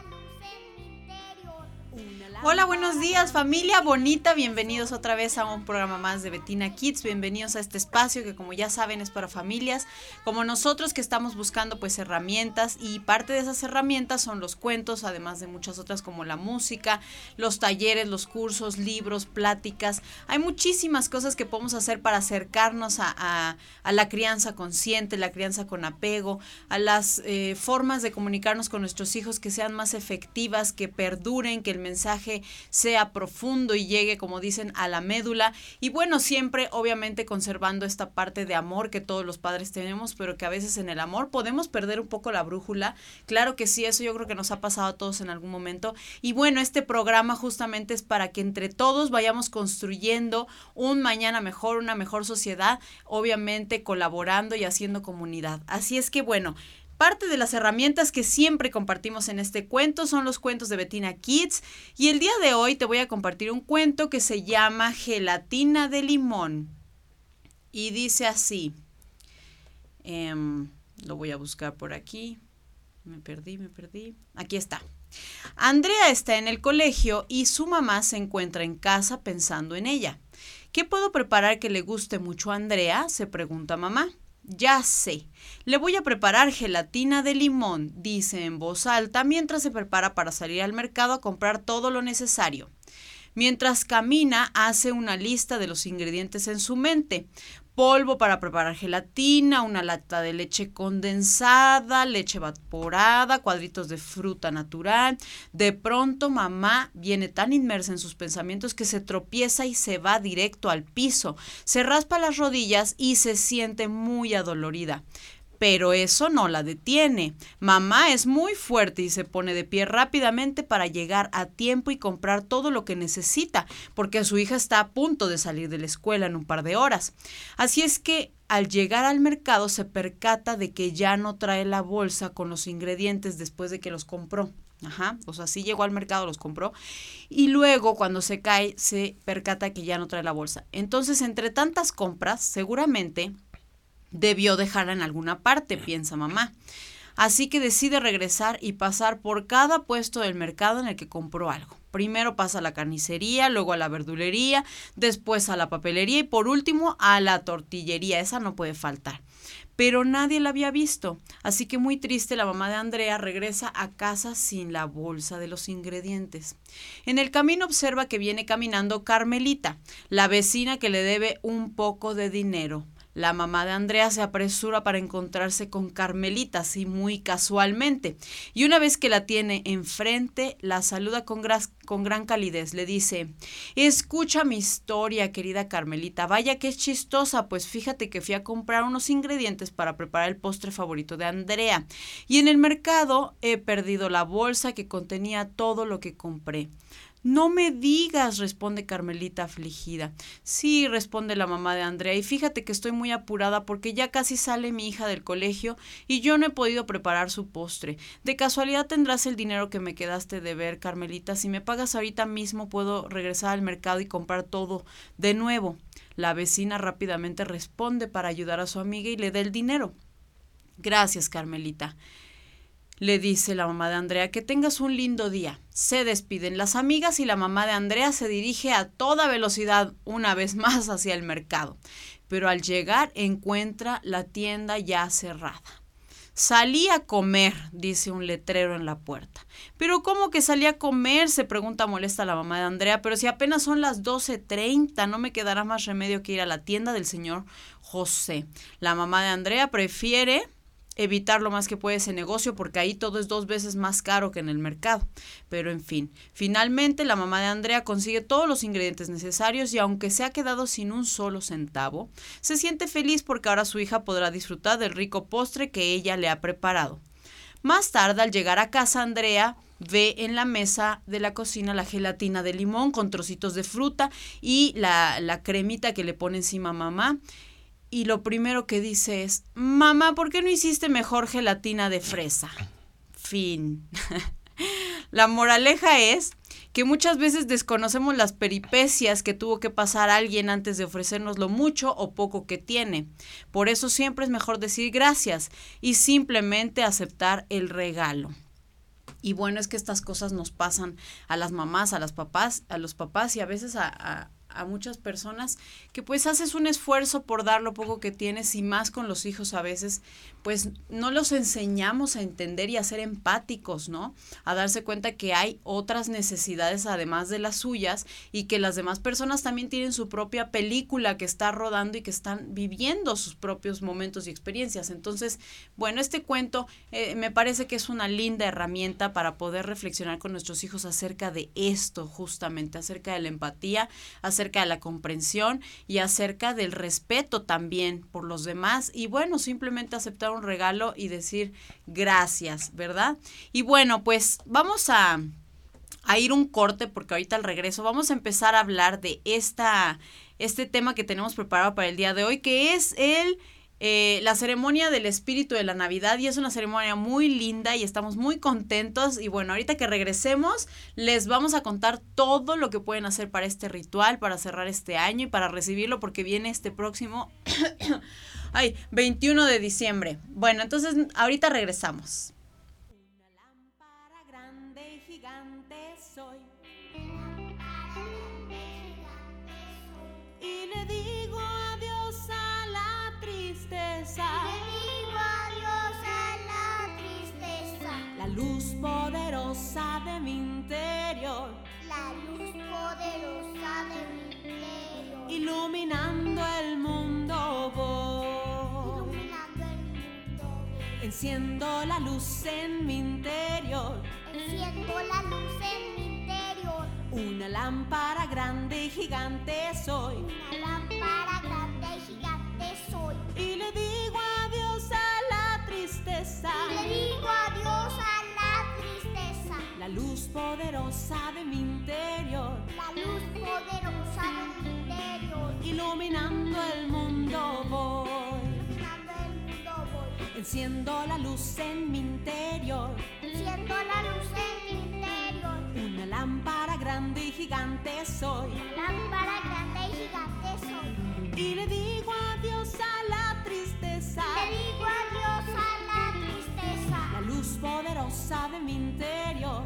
Salut, c'est Hola, buenos días familia bonita, bienvenidos otra vez a un programa más de Betina Kids, bienvenidos a este espacio que como ya saben es para familias como nosotros que estamos buscando pues herramientas. Y parte de esas herramientas son los cuentos, además de muchas otras como la música, los talleres, los cursos, libros, pláticas, hay muchísimas cosas que podemos hacer para acercarnos a, la crianza consciente, la crianza con apego, a las eh, formas de comunicarnos con nuestros hijos que sean más efectivas, que perduren, que el mensaje sea profundo y llegue, como dicen, a la médula. Y bueno, siempre obviamente conservando esta parte de amor que todos los padres tenemos, pero que a veces en el amor podemos perder un poco la brújula. Claro que sí, eso yo creo que nos ha pasado a todos en algún momento. Y bueno, este programa justamente es para que entre todos vayamos construyendo un mañana mejor, una mejor sociedad, obviamente colaborando y haciendo comunidad. Así es que bueno, Parte de las herramientas que siempre compartimos en este cuento son los cuentos de Bettina Kids y el día de hoy te voy a compartir un cuento que se llama Gelatina de limón y dice así, em, lo voy a buscar por aquí, me perdí, me perdí, aquí está. Andrea está en el colegio y su mamá se encuentra en casa pensando en ella. ¿Qué puedo preparar que le guste mucho a Andrea? se pregunta mamá. Ya sé. Le voy a preparar gelatina de limón, dice en voz alta mientras se prepara para salir al mercado a comprar todo lo necesario. Mientras camina, hace una lista de los ingredientes en su mente polvo para preparar gelatina, una lata de leche condensada, leche evaporada, cuadritos de fruta natural. De pronto mamá viene tan inmersa en sus pensamientos que se tropieza y se va directo al piso. Se raspa las rodillas y se siente muy adolorida pero eso no la detiene. Mamá es muy fuerte y se pone de pie rápidamente para llegar a tiempo y comprar todo lo que necesita, porque su hija está a punto de salir de la escuela en un par de horas. Así es que al llegar al mercado se percata de que ya no trae la bolsa con los ingredientes después de que los compró. Ajá, o sea, sí llegó al mercado, los compró. Y luego, cuando se cae, se percata que ya no trae la bolsa. Entonces, entre tantas compras, seguramente Debió dejarla en alguna parte, piensa mamá. Así que decide regresar y pasar por cada puesto del mercado en el que compró algo. Primero pasa a la carnicería, luego a la verdulería, después a la papelería y por último a la tortillería. Esa no puede faltar. Pero nadie la había visto, así que muy triste la mamá de Andrea regresa a casa sin la bolsa de los ingredientes. En el camino observa que viene caminando Carmelita, la vecina que le debe un poco de dinero. La mamá de Andrea se apresura para encontrarse con Carmelita, así muy casualmente. Y una vez que la tiene enfrente, la saluda con, con gran calidez. Le dice, escucha mi historia, querida Carmelita. Vaya que es chistosa, pues fíjate que fui a comprar unos ingredientes para preparar el postre favorito de Andrea. Y en el mercado he perdido la bolsa que contenía todo lo que compré. No me digas, responde Carmelita afligida. Sí, responde la mamá de Andrea, y fíjate que estoy muy apurada porque ya casi sale mi hija del colegio y yo no he podido preparar su postre. De casualidad tendrás el dinero que me quedaste de ver, Carmelita. Si me pagas ahorita mismo puedo regresar al mercado y comprar todo de nuevo. La vecina rápidamente responde para ayudar a su amiga y le da el dinero. Gracias, Carmelita le dice la mamá de Andrea, que tengas un lindo día. Se despiden las amigas y la mamá de Andrea se dirige a toda velocidad una vez más hacia el mercado. Pero al llegar encuentra la tienda ya cerrada. Salí a comer, dice un letrero en la puerta. Pero ¿cómo que salí a comer? se pregunta molesta la mamá de Andrea, pero si apenas son las 12.30, no me quedará más remedio que ir a la tienda del señor José. La mamá de Andrea prefiere evitar lo más que puede ese negocio porque ahí todo es dos veces más caro que en el mercado. Pero en fin, finalmente la mamá de Andrea consigue todos los ingredientes necesarios y aunque se ha quedado sin un solo centavo, se siente feliz porque ahora su hija podrá disfrutar del rico postre que ella le ha preparado. Más tarde, al llegar a casa, Andrea ve en la mesa de la cocina la gelatina de limón con trocitos de fruta y la, la cremita que le pone encima mamá y lo primero que dice es, mamá, ¿por qué no hiciste mejor gelatina de fresa? Fin. La moraleja es que muchas veces desconocemos las peripecias que tuvo que pasar alguien antes de ofrecernos lo mucho o poco que tiene. Por eso siempre es mejor decir gracias y simplemente aceptar el regalo. Y bueno, es que estas cosas nos pasan a las mamás, a las papás, a los papás y a veces a, a muchas personas que pues haces un esfuerzo por dar lo poco que tienes y más con los hijos a veces pues no los enseñamos a entender y a ser empáticos, ¿no? A darse cuenta que hay otras necesidades además de las suyas y que las demás personas también tienen su propia película que está rodando y que están viviendo sus propios momentos y experiencias. Entonces, bueno, este cuento eh, me parece que es una linda herramienta para poder reflexionar con nuestros hijos acerca de esto justamente, acerca de la empatía, acerca acerca de la comprensión y acerca del respeto también por los demás y bueno, simplemente aceptar un regalo y decir gracias, ¿verdad? Y bueno, pues vamos a, a ir un corte porque ahorita al regreso vamos a empezar a hablar de esta, este tema que tenemos preparado para el día de hoy, que es el eh, la ceremonia del espíritu de la Navidad y es una ceremonia muy linda y estamos muy contentos y bueno, ahorita que regresemos les vamos a contar todo lo que pueden hacer para este ritual, para cerrar este año y para recibirlo porque viene este próximo, ay, 21 de diciembre. Bueno, entonces ahorita regresamos. Una lámpara grande y La luz poderosa de mi interior. La luz poderosa de mi interior. Iluminando el mundo voy. Iluminando el mundo voy. Enciendo la luz en mi interior. Enciendo la luz en mi interior. Una lámpara grande y gigante soy. Una luz poderosa de mi interior. La luz poderosa de mi interior. Iluminando el mundo voy. Iluminando el mundo voy. Enciendo la luz en mi interior. Enciendo la luz en mi interior. Una lámpara grande y gigante soy. Una lámpara grande y gigante soy. Y le digo adiós a la tristeza. Le digo adiós a la tristeza. La luz poderosa de mi interior.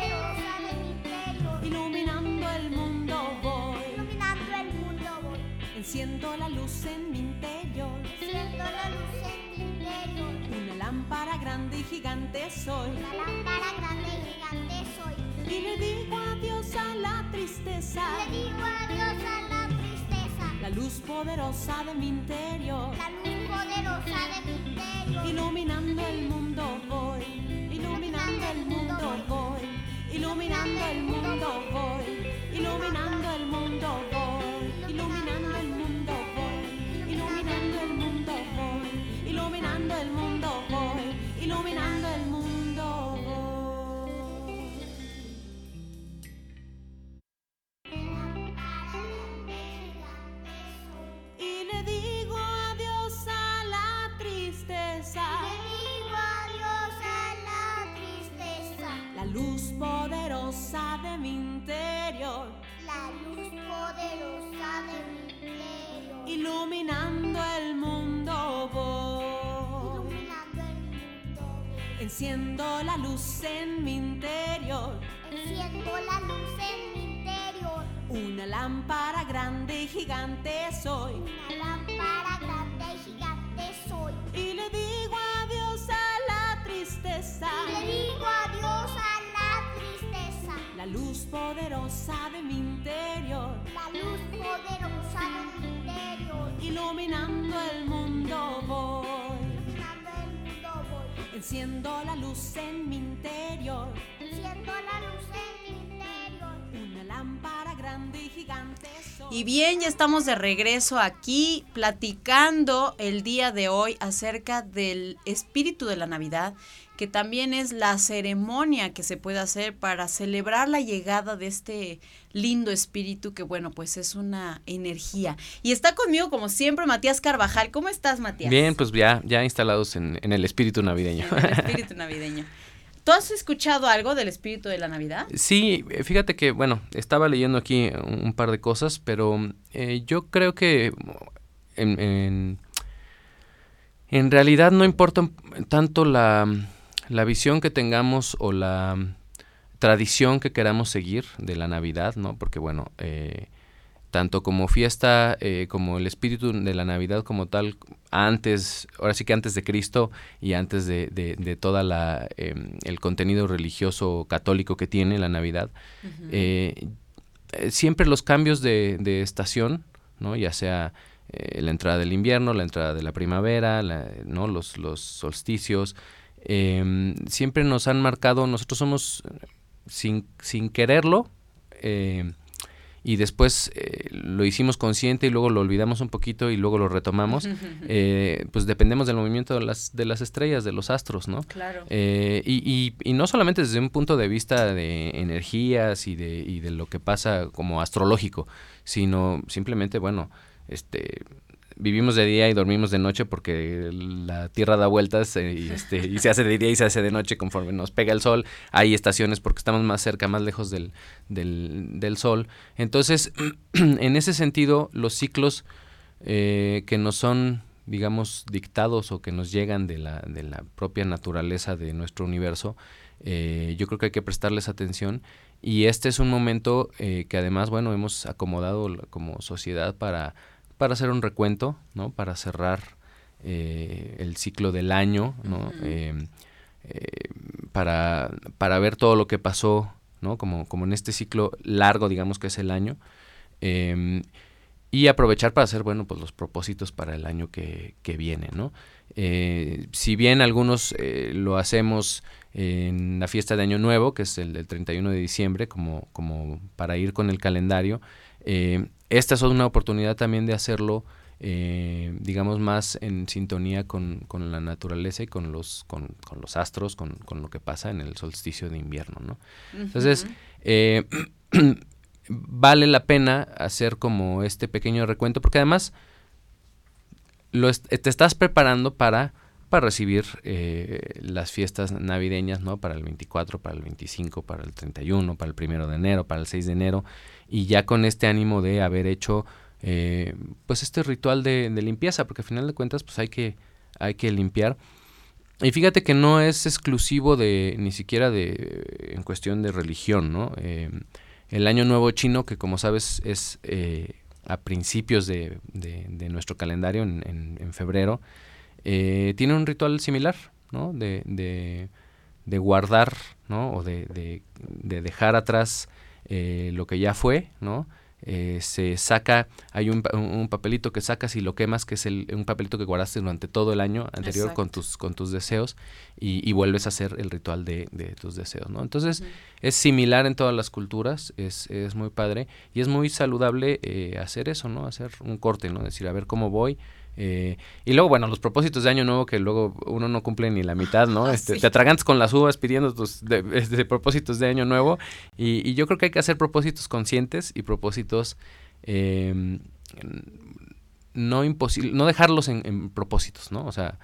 De mi. Iluminando el mundo voy. Iluminando el mundo voy. Enciendo la luz en mi interior. Enciendo la luz en mi interior. Una lámpara grande y gigante soy. Una lámpara grande y gigante soy. Y le digo adiós a la tristeza. Le digo adiós a la la luz poderosa de mi interior. La luz poderosa de mi interior. Iluminando el mundo voy. Iluminando el mundo voy. Iluminando el mundo voy. Iluminando el mundo voy. Iluminando el mundo de mi interior. La luz poderosa de mi interior. Iluminando el mundo voy. Iluminando el mundo voy. Enciendo la luz en mi interior. Enciendo la luz en mi interior. Una lámpara grande y gigante soy. Una lámpara grande y gigante soy. Y le digo adiós a la tristeza. Y le digo la luz poderosa de mi interior. La luz poderosa de mi interior. Iluminando el mundo voy. Iluminando el mundo voy. Enciendo la luz en mi interior. Enciendo la luz en mi interior. Una lámpara grande y gigante. Y bien, ya estamos de regreso aquí platicando el día de hoy acerca del espíritu de la Navidad que también es la ceremonia que se puede hacer para celebrar la llegada de este lindo espíritu que bueno, pues es una energía. Y está conmigo como siempre Matías Carvajal. ¿Cómo estás, Matías? Bien, pues ya, ya instalados en, el espíritu navideño. En el espíritu navideño. ¿Tú has escuchado algo del espíritu de la Navidad? Sí, fíjate que, bueno, estaba leyendo aquí un par de cosas, pero eh, yo creo que en, en realidad no importa tanto la la visión que tengamos o la tradición que queramos seguir de la Navidad, ¿no? Porque bueno, eh, tanto como fiesta, eh, como el espíritu de la Navidad como tal, antes, ahora sí que antes de Cristo y antes de, de, toda la em, el contenido religioso católico que tiene la Navidad, eh, siempre los cambios de, de estación, ¿no? Ya sea la entrada del invierno, la entrada de la primavera, ¿no? los, los solsticios, em, siempre nos han marcado, nosotros somos sin, sin quererlo, eh, y después eh, lo hicimos consciente y luego lo olvidamos un poquito y luego lo retomamos, eh, pues dependemos del movimiento de las, de las estrellas, de los astros, ¿no? Claro. y, y, no solamente desde un punto de vista de energías y de, y de lo que pasa como astrológico, sino simplemente, bueno, este vivimos de día y dormimos de noche porque la Tierra da vueltas eh, y, este, y se hace de día y se hace de noche conforme nos pega el sol. Hay estaciones porque estamos más cerca, más lejos del, del, sol. Entonces, en ese sentido, los ciclos eh, que nos son, digamos, dictados o que nos llegan de la, de la propia naturaleza de nuestro universo, eh, yo creo que hay que prestarles atención y este es un momento que además, bueno, hemos acomodado como sociedad para para hacer un recuento, ¿no? Para cerrar eh, el ciclo del año, ¿no? Em, eh, para, para ver todo lo que pasó, ¿no? Como, como en este ciclo largo, digamos que es el año. Em, y aprovechar para hacer, bueno, pues los propósitos para el año que, que viene, ¿no? Eh, si bien algunos lo hacemos en la fiesta de Año Nuevo, que es el, del 31 de diciembre, como, como para ir con el calendario, eh, esta es una oportunidad también de hacerlo, eh, digamos, más en sintonía con, la naturaleza y con los, con, los astros, con, lo que pasa en el solsticio de invierno, ¿no? Entonces, eh, vale la pena hacer como este pequeño recuento, porque además lo te estás preparando para para recibir eh, las fiestas navideñas, ¿no? Para el 24, para el 25, para el 31, para el 1 de enero, para el 6 de enero, y ya con este ánimo de haber hecho, eh, pues, este ritual de, limpieza, porque al final de cuentas, pues, hay que, hay que limpiar. Y fíjate que no es exclusivo de, ni siquiera de, en cuestión de religión, ¿no? Eh, el Año Nuevo Chino, que como sabes es a principios de, de, nuestro calendario, en, en febrero, eh, tiene un ritual similar, ¿no? De, de, de guardar, ¿no? O de, de, de dejar atrás eh, lo que ya fue, ¿no? Eh, se saca, hay un, un, papelito que sacas y lo quemas, que es el, un papelito que guardaste durante todo el año anterior con tus, con tus deseos y, y, vuelves a hacer el ritual de, de tus deseos, ¿no? Entonces, es similar en todas las culturas, es, es muy padre y es muy saludable eh, hacer eso, ¿no? Hacer un corte, ¿no? Decir, a ver cómo voy, eh, y luego, bueno, los propósitos de año nuevo que luego uno no cumple ni la mitad, ¿no? Ah, este, Te atragantes con las uvas pidiendo tus de, propósitos de año nuevo. Y, yo creo que hay que hacer propósitos conscientes y propósitos eh, no imposible, no dejarlos en, propósitos, ¿no? O sea,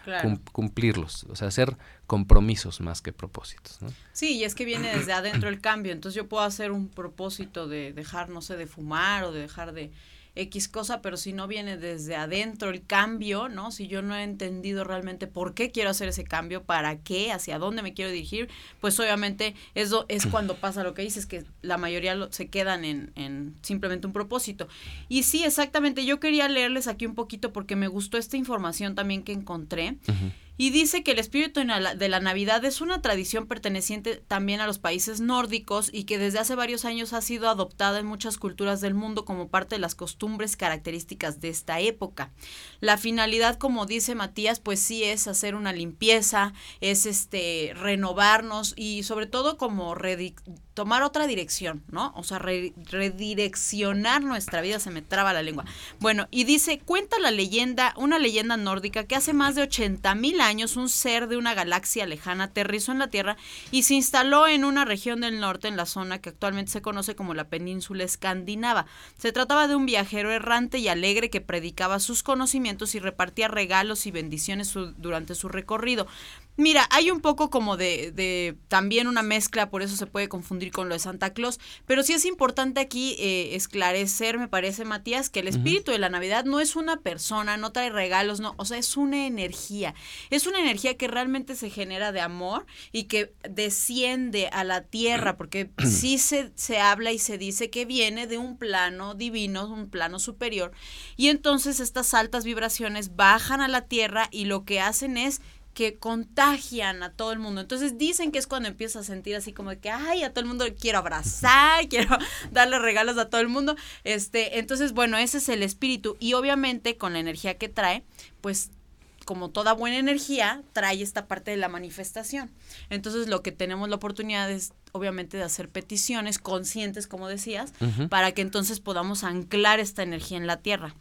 cumplirlos, o sea, hacer compromisos más que propósitos, ¿no? Sí, y es que viene desde adentro el cambio. Entonces yo puedo hacer un propósito de dejar, no sé, de fumar o de dejar de X cosa, pero si no viene desde adentro el cambio, ¿no? Si yo no he entendido realmente por qué quiero hacer ese cambio, para qué, hacia dónde me quiero dirigir, pues obviamente eso es cuando pasa lo que dices, que la mayoría se quedan en, en simplemente un propósito. Y sí, exactamente, yo quería leerles aquí un poquito porque me gustó esta información también que encontré. Y dice que el espíritu de la Navidad es una tradición perteneciente también a los países nórdicos y que desde hace varios años ha sido adoptada en muchas culturas del mundo como parte de las costumbres características de esta época. La finalidad, como dice Matías, pues sí es hacer una limpieza, es este renovarnos y sobre todo como tomar otra dirección, ¿no? O sea, redireccionar nuestra vida, se me traba la lengua. Bueno, y dice, cuenta la leyenda, una leyenda nórdica que hace más de 80 mil años un ser de una galaxia lejana aterrizó en la Tierra y se instaló en una región del norte, en la zona que actualmente se conoce como la península escandinava. Se trataba de un viajero errante y alegre que predicaba sus conocimientos y repartía regalos y bendiciones durante su recorrido Mira, hay un poco como de, de, también una mezcla, por eso se puede confundir con lo de Santa Claus, pero sí es importante aquí eh, esclarecer, me parece, Matías, que el espíritu de la Navidad no es una persona, no trae regalos, no, o sea, es una energía, es una energía que realmente se genera de amor y que desciende a la tierra, porque sí se, se habla y se dice que viene de un plano divino, un plano superior, y entonces estas altas vibraciones bajan a la tierra y lo que hacen es que contagian a todo el mundo. Entonces dicen que es cuando empiezas a sentir así como de que, ay, a todo el mundo quiero abrazar, quiero darle regalos a todo el mundo. Este, entonces, bueno, ese es el espíritu. Y obviamente con la energía que trae, pues como toda buena energía, trae esta parte de la manifestación. Entonces, lo que tenemos la oportunidad es, obviamente, de hacer peticiones conscientes, como decías, para que entonces podamos anclar esta energía en la tierra.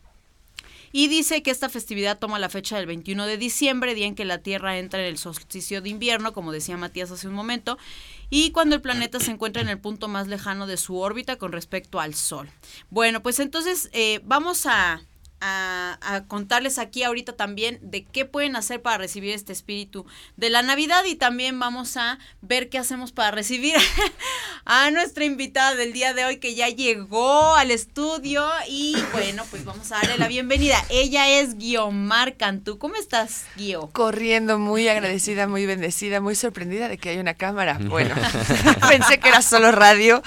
Y dice que esta festividad toma la fecha del 21 de diciembre, día en que la Tierra entra en el solsticio de invierno, como decía Matías hace un momento, y cuando el planeta se encuentra en el punto más lejano de su órbita con respecto al Sol. Bueno, pues entonces eh, vamos a a, contarles aquí ahorita también de qué pueden hacer para recibir este espíritu de la Navidad y también vamos a ver qué hacemos para recibir a nuestra invitada del día de hoy que ya llegó al estudio y bueno, pues vamos a darle la bienvenida. Ella es Guiomar Cantú. ¿Cómo estás, Guio? Corriendo, muy agradecida, muy bendecida, muy sorprendida de que hay una cámara. Bueno, pensé que era solo radio,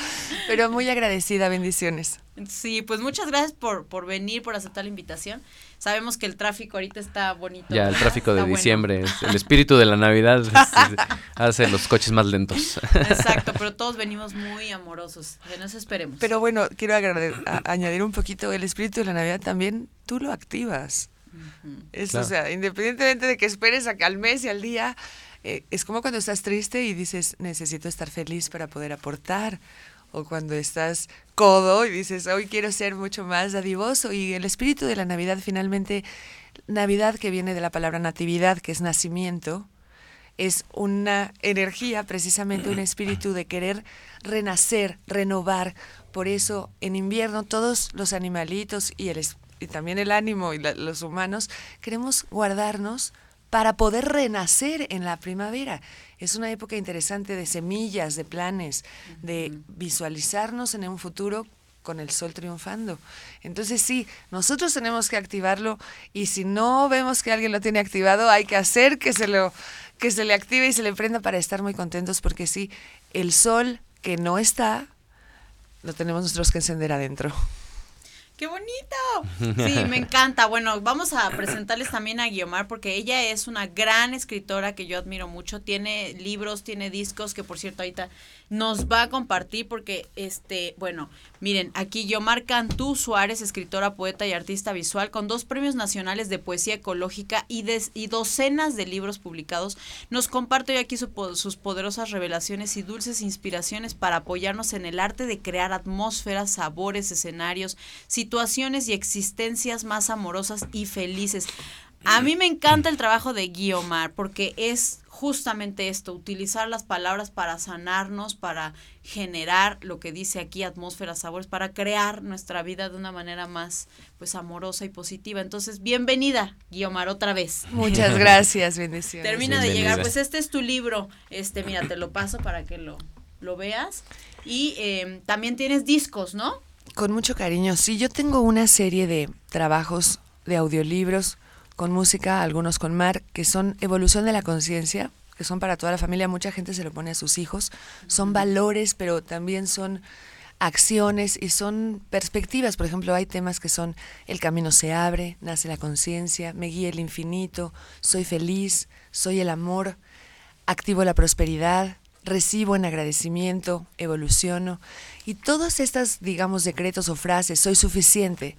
pero muy agradecida, bendiciones. Sí, pues muchas gracias por, por venir, por aceptar la invitación. Sabemos que el tráfico ahorita está bonito. Ya, el tráfico de diciembre, el espíritu de la Navidad hace los coches más lentos. Exacto, pero todos venimos muy amorosos, que nos esperemos. Pero bueno, quiero añadir un poquito, el espíritu de la Navidad también tú lo activas. o sea, independientemente de que esperes a que al mes y al día, eh, es como cuando estás triste y dices, necesito estar feliz para poder aportar o cuando estás codo y dices, hoy quiero ser mucho más dadivoso. Y el espíritu de la Navidad, finalmente, Navidad que viene de la palabra natividad, que es nacimiento, es una energía, precisamente un espíritu de querer renacer, renovar. Por eso en invierno todos los animalitos y, el, y también el ánimo y los humanos queremos guardarnos para poder renacer en la primavera. Es una época interesante de semillas, de planes, de visualizarnos en un futuro con el sol triunfando. Entonces sí, nosotros tenemos que activarlo y si no vemos que alguien lo tiene activado, hay que hacer que se lo que se le active y se le prenda para estar muy contentos porque sí, el sol que no está lo tenemos nosotros que encender adentro. ¡Qué bonito! Sí, me encanta. Bueno, vamos a presentarles también a Guiomar porque ella es una gran escritora que yo admiro mucho. Tiene libros, tiene discos que por cierto ahorita nos va a compartir porque, este, bueno, miren, aquí Guiomar Cantú Suárez, escritora, poeta y artista visual, con dos premios nacionales de poesía ecológica y, y docenas de libros publicados, nos comparte hoy aquí sus poderosas revelaciones y dulces inspiraciones para apoyarnos en el arte de crear atmósferas, sabores, escenarios, situaciones y existencias más amorosas y felices. A mí me encanta el trabajo de Guiomar porque es justamente esto, utilizar las palabras para sanarnos, para generar lo que dice aquí, atmósferas, sabores, para crear nuestra vida de una manera más pues amorosa y positiva. Entonces, bienvenida, Guiomar, otra vez. Muchas gracias, bendiciones. Termina de llegar, pues este es tu libro, este, mira, te lo paso para que lo, lo veas. Y eh, también tienes discos, ¿no? Con mucho cariño, sí, yo tengo una serie de trabajos de audiolibros con música, algunos con mar, que son evolución de la conciencia, que son para toda la familia, mucha gente se lo pone a sus hijos, son valores, pero también son acciones y son perspectivas. Por ejemplo, hay temas que son el camino se abre, nace la conciencia, me guía el infinito, soy feliz, soy el amor, activo la prosperidad, recibo en agradecimiento, evoluciono. Y todas estas, digamos, decretos o frases, soy suficiente,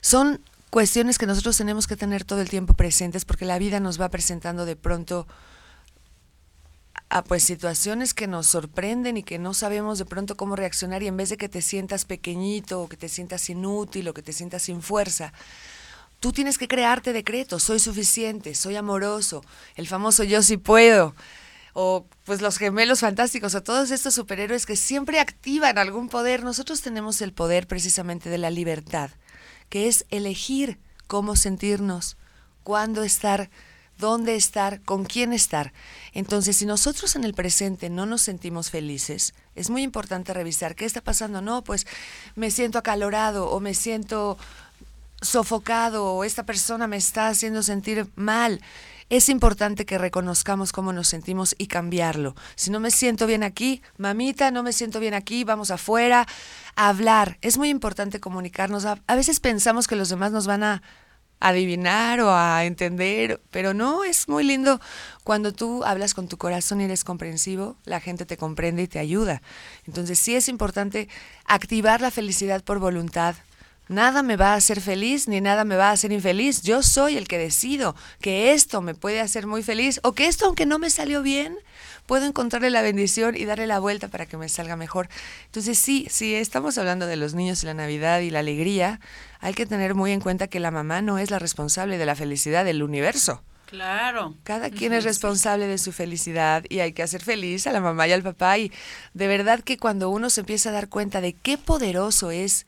son cuestiones que nosotros tenemos que tener todo el tiempo presentes porque la vida nos va presentando de pronto a pues situaciones que nos sorprenden y que no sabemos de pronto cómo reaccionar y en vez de que te sientas pequeñito o que te sientas inútil o que te sientas sin fuerza, tú tienes que crearte decretos, soy suficiente, soy amoroso, el famoso yo sí puedo, o pues los gemelos fantásticos, o todos estos superhéroes que siempre activan algún poder, nosotros tenemos el poder precisamente de la libertad que es elegir cómo sentirnos, cuándo estar dónde estar, con quién estar. Entonces, si nosotros en el presente no nos sentimos felices, es muy importante revisar qué está pasando. No, pues me siento acalorado o me siento sofocado o esta persona me está haciendo sentir mal. Es importante que reconozcamos cómo nos sentimos y cambiarlo. Si no me siento bien aquí, mamita, no me siento bien aquí, vamos afuera a hablar. Es muy importante comunicarnos. A, veces pensamos que los demás nos van a adivinar o a entender, pero no, es muy lindo cuando tú hablas con tu corazón y eres comprensivo, la gente te comprende y te ayuda. Entonces sí es importante activar la felicidad por voluntad, Nada me va a hacer feliz ni nada me va a hacer infeliz. Yo soy el que decido que esto me puede hacer muy feliz o que esto, aunque no me salió bien, puedo encontrarle la bendición y darle la vuelta para que me salga mejor. Entonces sí, si estamos hablando de los niños y la Navidad y la alegría, hay que tener muy en cuenta que la mamá no es la responsable de la felicidad del universo. Claro. Cada quien es responsable de su felicidad y hay que hacer feliz a la mamá y al papá. Y de verdad que cuando uno se empieza a dar cuenta de qué poderoso es